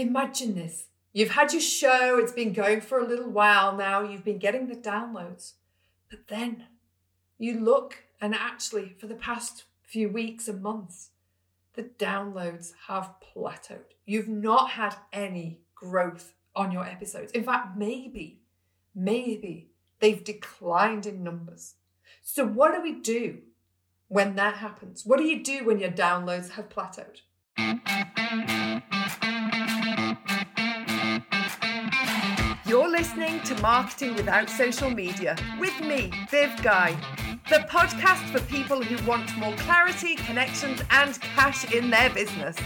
imagine this. You've had your show, it's been going for a little while now, you've been getting the downloads. But then you look, and actually, for the past few weeks and months, the downloads have plateaued. You've not had any growth on your episodes. In fact, maybe, maybe they've declined in numbers. So, what do we do when that happens? What do you do when your downloads have plateaued? Marketing Without Social Media with me, Viv Guy, the podcast for people who want more clarity, connections, and cash in their business.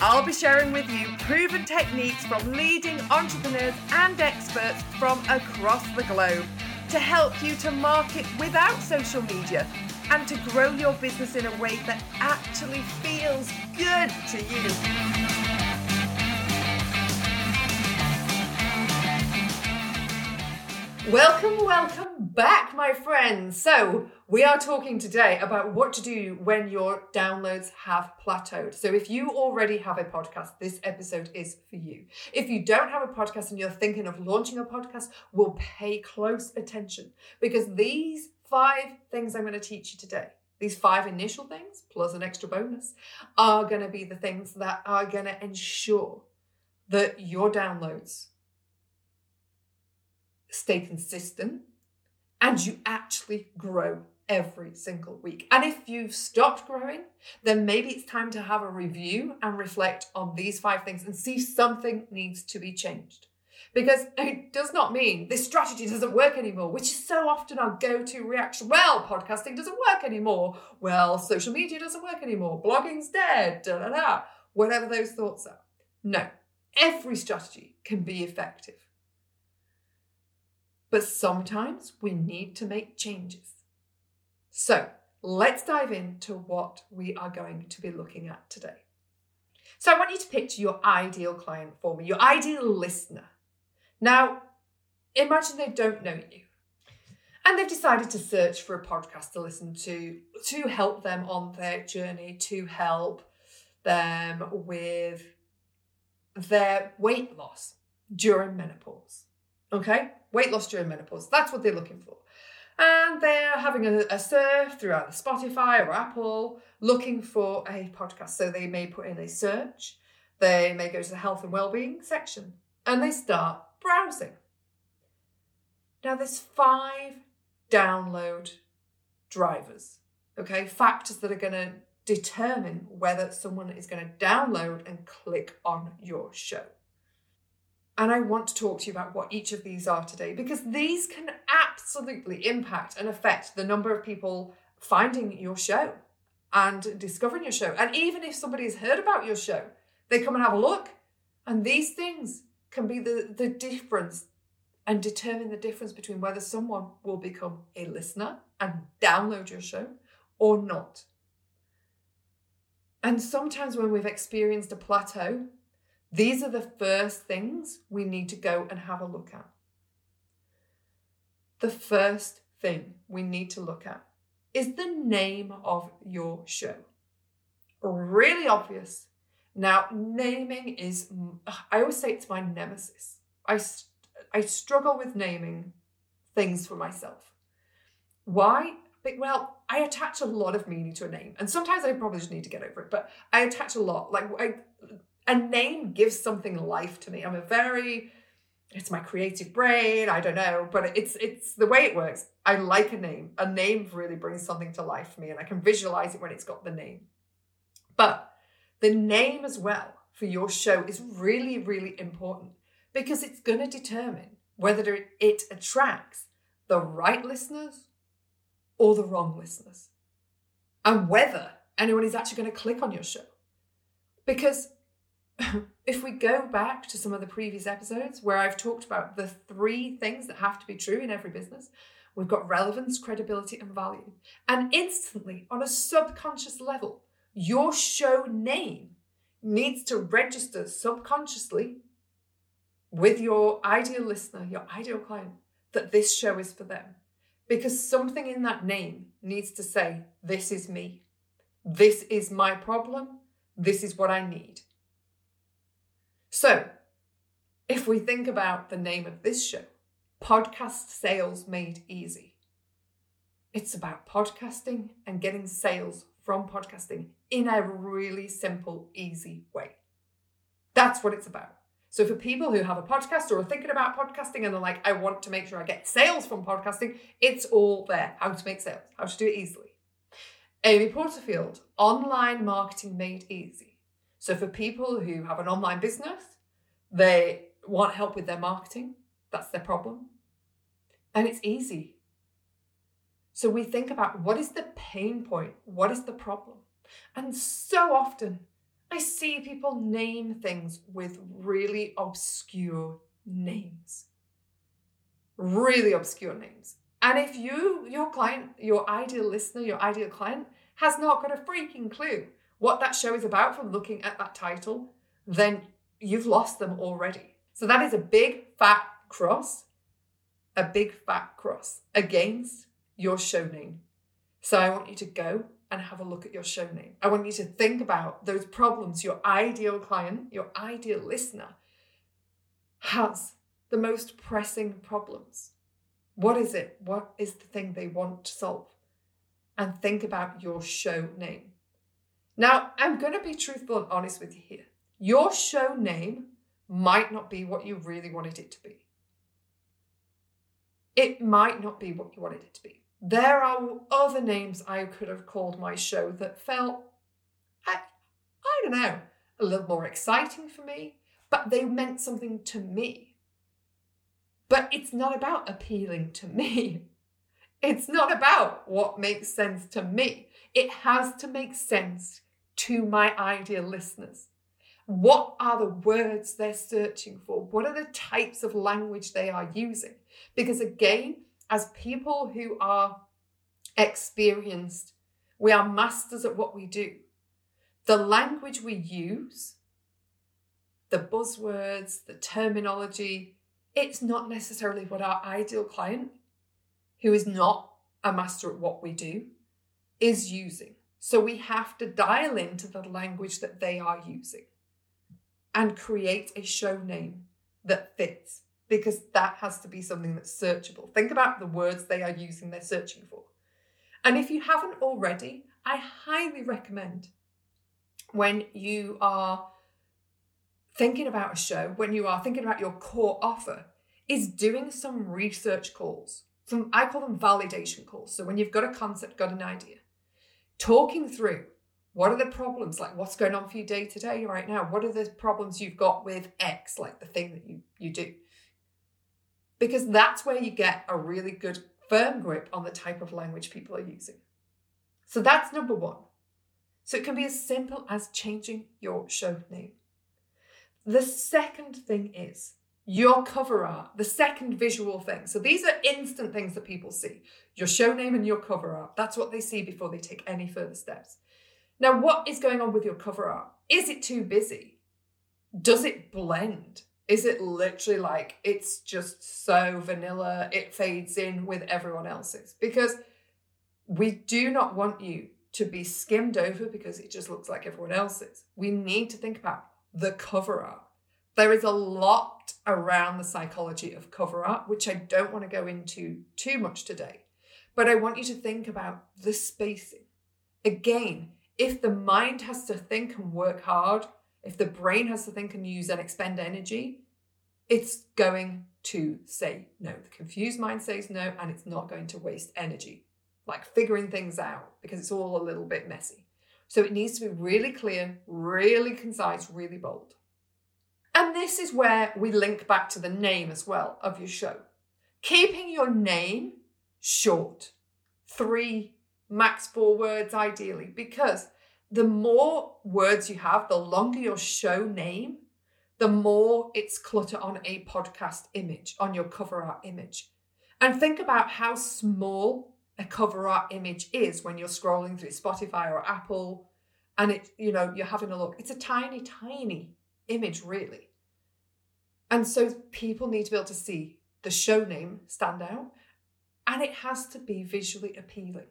I'll be sharing with you proven techniques from leading entrepreneurs and experts from across the globe to help you to market without social media and to grow your business in a way that actually feels good to you. Welcome, welcome back, my friends. So, we are talking today about what to do when your downloads have plateaued. So, if you already have a podcast, this episode is for you. If you don't have a podcast and you're thinking of launching a podcast, we'll pay close attention because these five things I'm going to teach you today, these five initial things plus an extra bonus, are going to be the things that are going to ensure that your downloads stay consistent and you actually grow every single week. And if you've stopped growing, then maybe it's time to have a review and reflect on these five things and see something needs to be changed. Because it does not mean this strategy doesn't work anymore, which is so often our go to reaction. Well, podcasting doesn't work anymore. Well, social media doesn't work anymore. Blogging's dead. Da da da. Whatever those thoughts are. No, every strategy can be effective. But sometimes we need to make changes. So let's dive into what we are going to be looking at today. So I want you to picture your ideal client for me, your ideal listener. Now, imagine they don't know you and they've decided to search for a podcast to listen to to help them on their journey, to help them with their weight loss during menopause. Okay? Weight loss during menopause. That's what they're looking for. And they're having a, a surf throughout the Spotify or Apple looking for a podcast. So they may put in a search, they may go to the health and well-being section, and they start browsing. Now there's five download drivers, okay? Factors that are going to determine whether someone is going to download and click on your show. And I want to talk to you about what each of these are today because these can absolutely impact and affect the number of people finding your show and discovering your show. And even if somebody has heard about your show, they come and have a look. And these things can be the, the difference and determine the difference between whether someone will become a listener and download your show or not. And sometimes when we've experienced a plateau, these are the first things we need to go and have a look at. The first thing we need to look at is the name of your show. Really obvious. Now, naming is, I always say it's my nemesis. I, I struggle with naming things for myself. Why? Well, I attach a lot of meaning to a name, and sometimes I probably just need to get over it, but I attach a lot. Like, I, a name gives something life to me. I'm a very it's my creative brain, I don't know, but it's it's the way it works. I like a name. A name really brings something to life for me and I can visualize it when it's got the name. But the name as well for your show is really really important because it's going to determine whether it attracts the right listeners or the wrong listeners and whether anyone is actually going to click on your show. Because if we go back to some of the previous episodes where I've talked about the three things that have to be true in every business, we've got relevance, credibility, and value. And instantly, on a subconscious level, your show name needs to register subconsciously with your ideal listener, your ideal client, that this show is for them. Because something in that name needs to say, This is me. This is my problem. This is what I need. So, if we think about the name of this show, Podcast Sales Made Easy, it's about podcasting and getting sales from podcasting in a really simple, easy way. That's what it's about. So, for people who have a podcast or are thinking about podcasting and they're like, I want to make sure I get sales from podcasting, it's all there. How to make sales, how to do it easily. Amy Porterfield, online marketing made easy. So, for people who have an online business, they want help with their marketing, that's their problem. And it's easy. So, we think about what is the pain point? What is the problem? And so often, I see people name things with really obscure names. Really obscure names. And if you, your client, your ideal listener, your ideal client has not got a freaking clue what that show is about from looking at that title, then you've lost them already. So that is a big fat cross, a big fat cross against your show name. So I want you to go and have a look at your show name. I want you to think about those problems your ideal client, your ideal listener has the most pressing problems. What is it? What is the thing they want to solve? And think about your show name. Now, I'm going to be truthful and honest with you here. Your show name might not be what you really wanted it to be. It might not be what you wanted it to be. There are other names I could have called my show that felt, I, I don't know, a little more exciting for me, but they meant something to me. But it's not about appealing to me. It's not about what makes sense to me. It has to make sense to my ideal listeners. What are the words they're searching for? What are the types of language they are using? Because again, as people who are experienced, we are masters at what we do. The language we use, the buzzwords, the terminology, it's not necessarily what our ideal client, who is not a master at what we do, is using. So we have to dial into the language that they are using and create a show name that fits because that has to be something that's searchable. Think about the words they are using, they're searching for. And if you haven't already, I highly recommend when you are thinking about a show, when you are thinking about your core offer, is doing some research calls. Some I call them validation calls. So when you've got a concept, got an idea, talking through what are the problems like what's going on for you day to day right now what are the problems you've got with x like the thing that you you do because that's where you get a really good firm grip on the type of language people are using. So that's number one. So it can be as simple as changing your show name. The second thing is your cover art, the second visual thing. So these are instant things that people see your show name and your cover art. That's what they see before they take any further steps. Now, what is going on with your cover art? Is it too busy? Does it blend? Is it literally like it's just so vanilla, it fades in with everyone else's? Because we do not want you to be skimmed over because it just looks like everyone else's. We need to think about the cover art. There is a lot around the psychology of cover art, which I don't want to go into too much today. But I want you to think about the spacing. Again, if the mind has to think and work hard, if the brain has to think and use and expend energy, it's going to say no. The confused mind says no, and it's not going to waste energy, like figuring things out, because it's all a little bit messy. So it needs to be really clear, really concise, really bold. And this is where we link back to the name as well of your show. Keeping your name short, three, max four words ideally, because the more words you have, the longer your show name, the more it's clutter on a podcast image, on your cover art image. And think about how small a cover art image is when you're scrolling through Spotify or Apple and it, you know, you're having a look. It's a tiny, tiny image, really. And so people need to be able to see the show name stand out and it has to be visually appealing.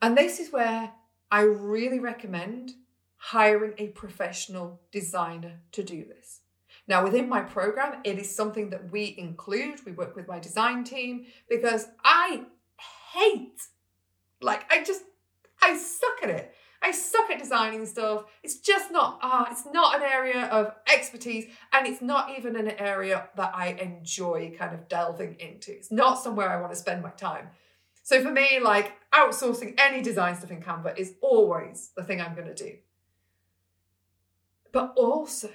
And this is where I really recommend hiring a professional designer to do this. Now, within my program, it is something that we include. We work with my design team because I hate, like, I just, I suck at it. I suck at designing stuff. It's just not, ah, it's not an area of expertise and it's not even an area that I enjoy kind of delving into. It's not somewhere I want to spend my time. So for me, like outsourcing any design stuff in Canva is always the thing I'm going to do. But also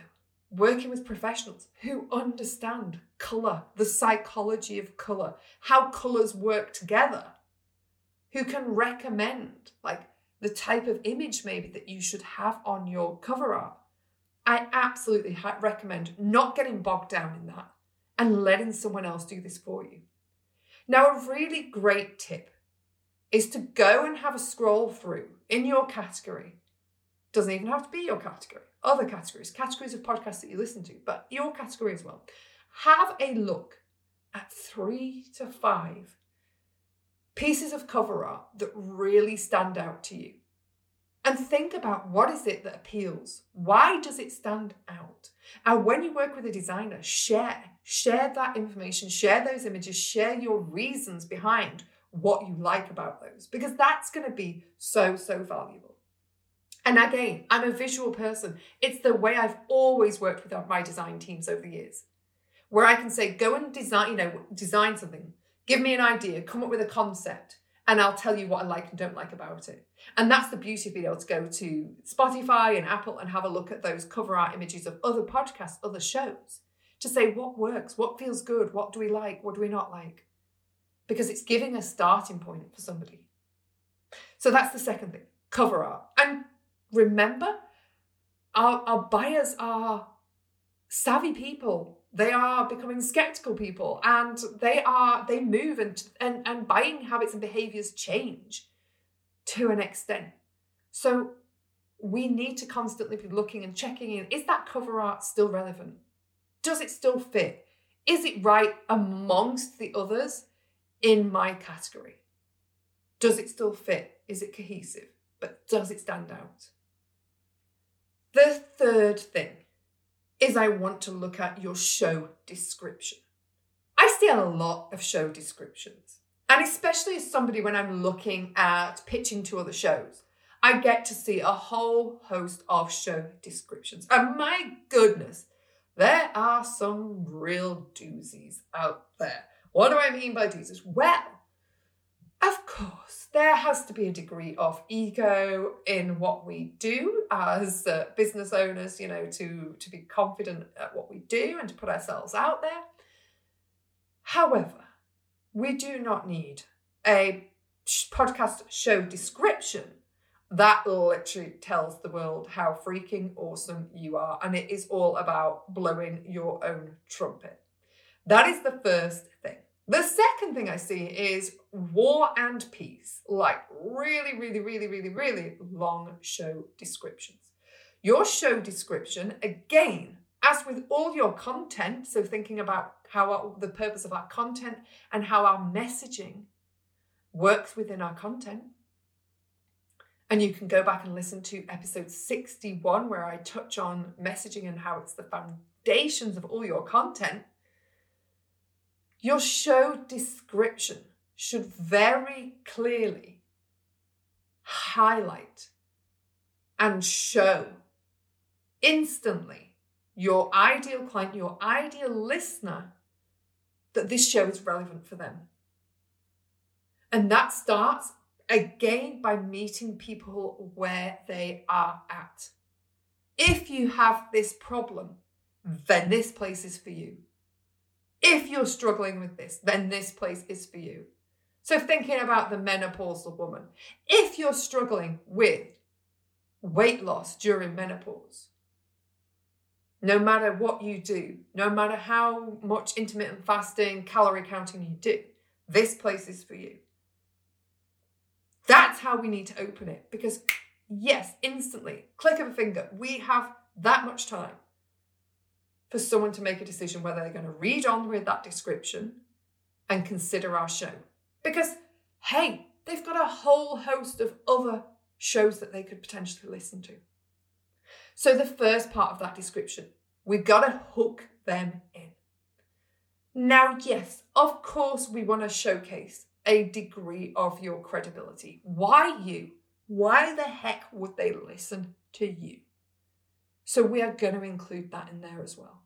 working with professionals who understand colour, the psychology of colour, how colours work together, who can recommend like the type of image maybe that you should have on your cover art. I absolutely recommend not getting bogged down in that and letting someone else do this for you. Now, a really great tip is to go and have a scroll through in your category. Doesn't even have to be your category, other categories, categories of podcasts that you listen to, but your category as well. Have a look at three to five pieces of cover art that really stand out to you. And think about what is it that appeals? Why does it stand out? And when you work with a designer, share, share that information, share those images, share your reasons behind what you like about those, because that's going to be so, so valuable. And again, I'm a visual person. It's the way I've always worked with my design teams over the years, where I can say, go and design, you know, design something, Give me an idea, come up with a concept, and I'll tell you what I like and don't like about it. And that's the beauty of being able to go to Spotify and Apple and have a look at those cover art images of other podcasts, other shows, to say what works, what feels good, what do we like, what do we not like. Because it's giving a starting point for somebody. So that's the second thing cover art. And remember, our, our buyers are savvy people they are becoming skeptical people and they are they move and and, and buying habits and behaviors change to an extent. So we need to constantly be looking and checking in is that cover art still relevant? Does it still fit? Is it right amongst the others in my category? Does it still fit? Is it cohesive? But does it stand out? The third thing is I want to look at your show description. I see a lot of show descriptions, and especially as somebody when I'm looking at pitching to other shows, I get to see a whole host of show descriptions. And my goodness, there are some real doozies out there. What do I mean by doozies? Well, there has to be a degree of ego in what we do as uh, business owners, you know, to, to be confident at what we do and to put ourselves out there. However, we do not need a podcast show description that literally tells the world how freaking awesome you are. And it is all about blowing your own trumpet. That is the first thing. The second thing I see is war and peace, like really, really, really, really, really long show descriptions. Your show description, again, as with all your content, so thinking about how our, the purpose of our content and how our messaging works within our content. And you can go back and listen to episode 61, where I touch on messaging and how it's the foundations of all your content. Your show description should very clearly highlight and show instantly your ideal client, your ideal listener, that this show is relevant for them. And that starts again by meeting people where they are at. If you have this problem, then this place is for you. If you're struggling with this, then this place is for you. So, thinking about the menopausal woman, if you're struggling with weight loss during menopause, no matter what you do, no matter how much intermittent fasting, calorie counting you do, this place is for you. That's how we need to open it because, yes, instantly, click of a finger, we have that much time for someone to make a decision whether they're going to read on with that description and consider our show. Because, hey, they've got a whole host of other shows that they could potentially listen to. So, the first part of that description We've got to hook them in. Now, yes, of course, we want to showcase a degree of your credibility. Why you? Why the heck would they listen to you? So, we are going to include that in there as well.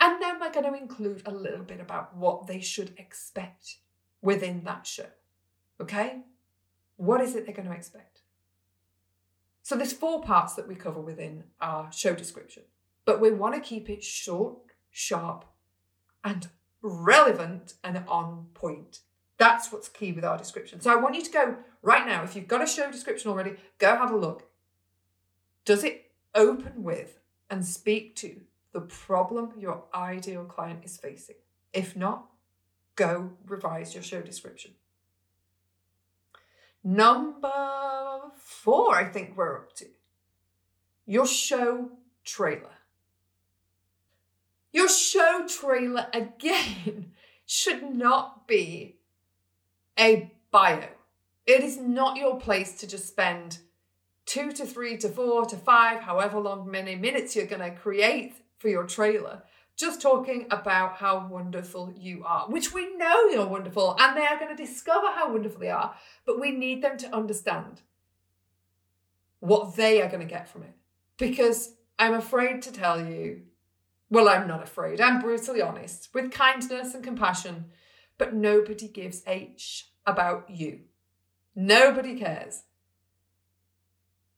And then we're going to include a little bit about what they should expect within that show. Okay? What is it they're going to expect? So there's four parts that we cover within our show description, but we want to keep it short, sharp, and relevant and on point. That's what's key with our description. So I want you to go right now, if you've got a show description already, go have a look. Does it open with and speak to the problem your ideal client is facing? If not, go revise your show description. Number four, I think we're up to your show trailer. Your show trailer, again, should not be a bio. It is not your place to just spend two to three to four to five, however long many minutes you're going to create for your trailer, just talking about how wonderful you are, which we know you're wonderful and they are going to discover how wonderful they are, but we need them to understand what they are going to get from it. Because I'm afraid to tell you, well, I'm not afraid, I'm brutally honest, with kindness and compassion, but nobody gives sh about you. Nobody cares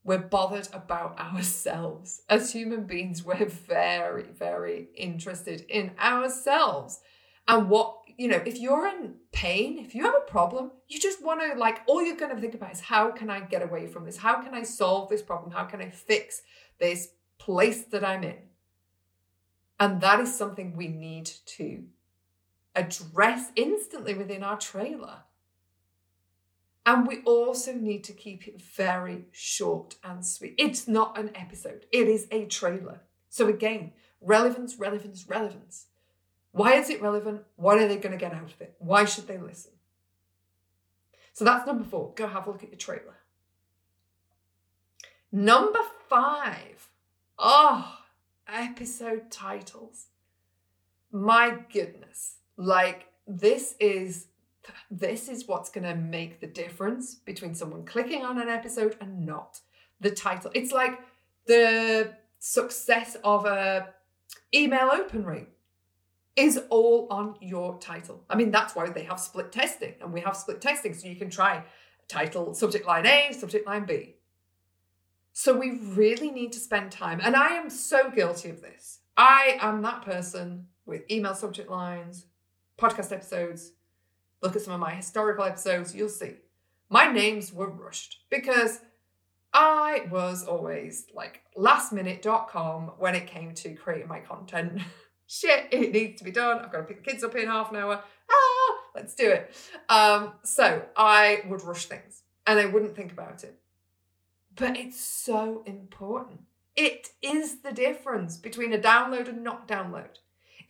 we're bothered about ourselves. As human beings, we're very, very interested in ourselves. And what, you know, if you're in pain, if you have a problem, you just want to, like, all you're going to think about is how can I get away from this? How can I solve this problem? How can I fix this place that I'm in? And that is something we need to address instantly within our trailer. And we also need to keep it very short and sweet. It's not an episode, it is a trailer. So, again, relevance, relevance, relevance. Why is it relevant? What are they going to get out of it? Why should they listen? So, that's number four. Go have a look at your trailer. Number five. Oh, episode titles. My goodness. Like, this is this is what's going to make the difference between someone clicking on an episode and not. The title. It's like the success of a email open rate is all on your title. I mean, that's why they have split testing, and we have split testing so you can try title, subject line A, subject line B. So we really need to spend time, and I am so guilty of this. I am that person with email subject lines, podcast episodes, look at some of my historical episodes, you'll see. My names were rushed because I was always like lastminute.com when it came to creating my content. Shit, it needs to be done. I've got to pick the kids up in half an hour. Ah, let's do it. Um, so I would rush things and I wouldn't think about it. But it's so important. It is the difference between a download and not download.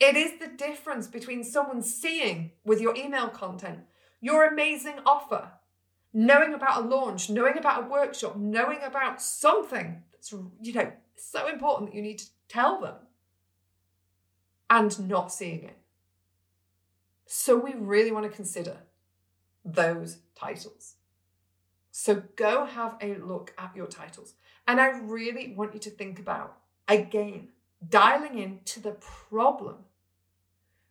It is the difference between someone seeing with your email content your amazing offer, knowing about a launch, knowing about a workshop, knowing about something that's, you know, so important that you need to tell them and not seeing it. So we really want to consider those titles. So go have a look at your titles. And I really want you to think about, again, dialing in to the problem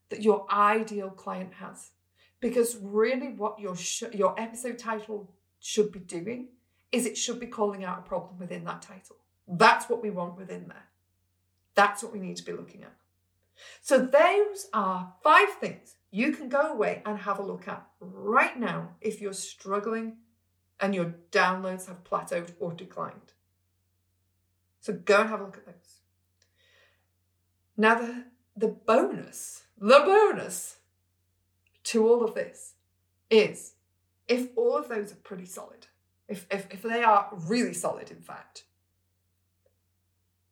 that your ideal client has. Because really, what your sh- your episode title should be doing is it should be calling out a problem within that title. That's what we want within there. That's what we need to be looking at. So, those are five things you can go away and have a look at right now if you're struggling and your downloads have plateaued or declined. So, go and have a look at those. Now, the, the bonus the bonus to all of this is if all of those are pretty solid, if, if, if they are really solid, in fact,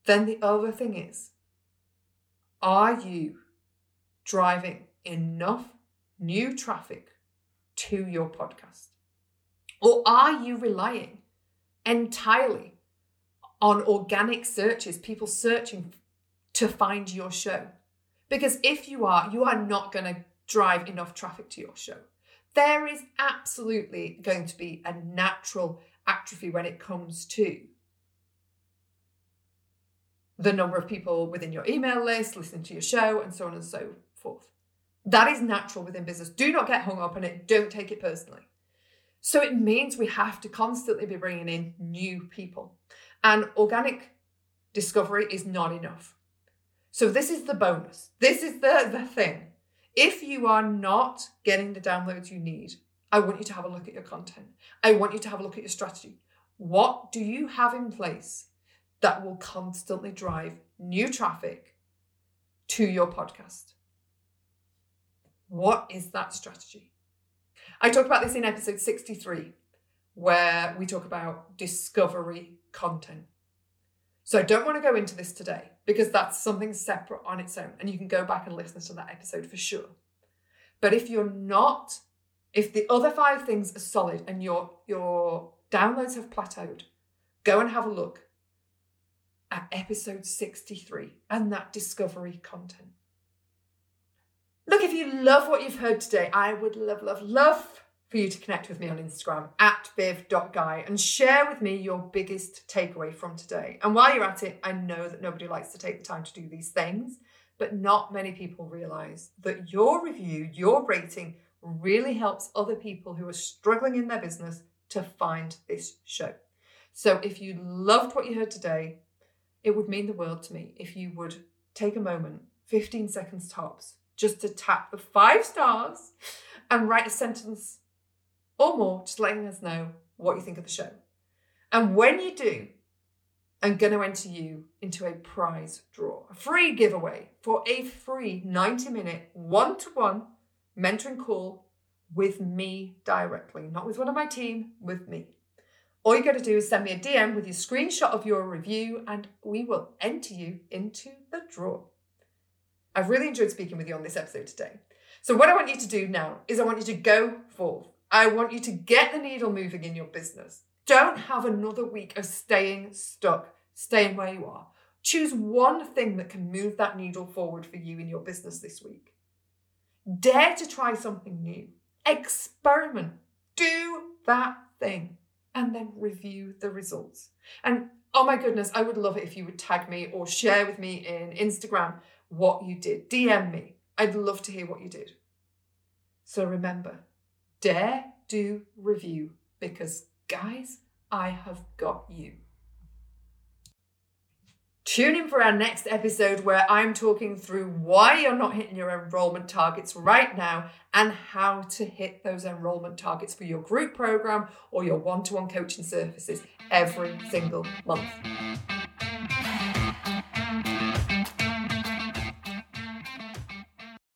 then the other thing is are you driving enough new traffic to your podcast? Or are you relying entirely on organic searches, people searching to find your show. Because if you are, you are not going to drive enough traffic to your show. There is absolutely going to be a natural atrophy when it comes to the number of people within your email list, listening to your show, and so on and so forth. That is natural within business. Do not get hung up on it. Don't take it personally. So it means we have to constantly be bringing in new people. And organic discovery is not enough. So this is the bonus. This is the, the thing. If you are not getting the downloads you need, I want you to have a look at your content. I want you to have a look at your strategy. What do you have in place that will constantly drive new traffic to your podcast? What is that strategy? I talk about this in episode 63, where we talk about discovery content. So I don't want to go into this today because that's something separate on its own. And you can go back and listen to that episode for sure. But if you're not, if the other five things are solid and your your downloads have plateaued, go and have a look at episode 63 and that discovery content. Look, if you love what you've heard today, I would love, love, love for you to connect with me on Instagram at viv.guy and share with me your biggest takeaway from today. And while you're at it, I know that nobody likes to take the time to do these things, but not many people realize that your review, your rating really helps other people who are struggling in their business to find this show. So if you loved what you heard today, it would mean the world to me if you would take a moment, 15 seconds tops, just to tap the five stars and write a sentence or more, just letting us know what you think of the show. And when you do, I'm going to enter you into a prize draw, a free giveaway for a free 90 minute one to one mentoring call with me directly, not with one of my team, with me. All you got to do is send me a DM with your screenshot of your review, and we will enter you into the draw. I've really enjoyed speaking with you on this episode today. So, what I want you to do now is I want you to go forth I want you to get the needle moving in your business. Don't have another week of staying stuck, staying where you are. Choose one thing that can move that needle forward for you in your business this week. Dare to try something new. Experiment. Do that thing and then review the results. And oh my goodness, I would love it if you would tag me or share with me in Instagram what you did. DM me. I'd love to hear what you did. So remember, dare do review because, guys, I have got you. Tune in for our next episode where I'm talking through why you're not hitting your enrollment targets right now and how to hit those enrollment targets for your group program or your one to one coaching services every single month.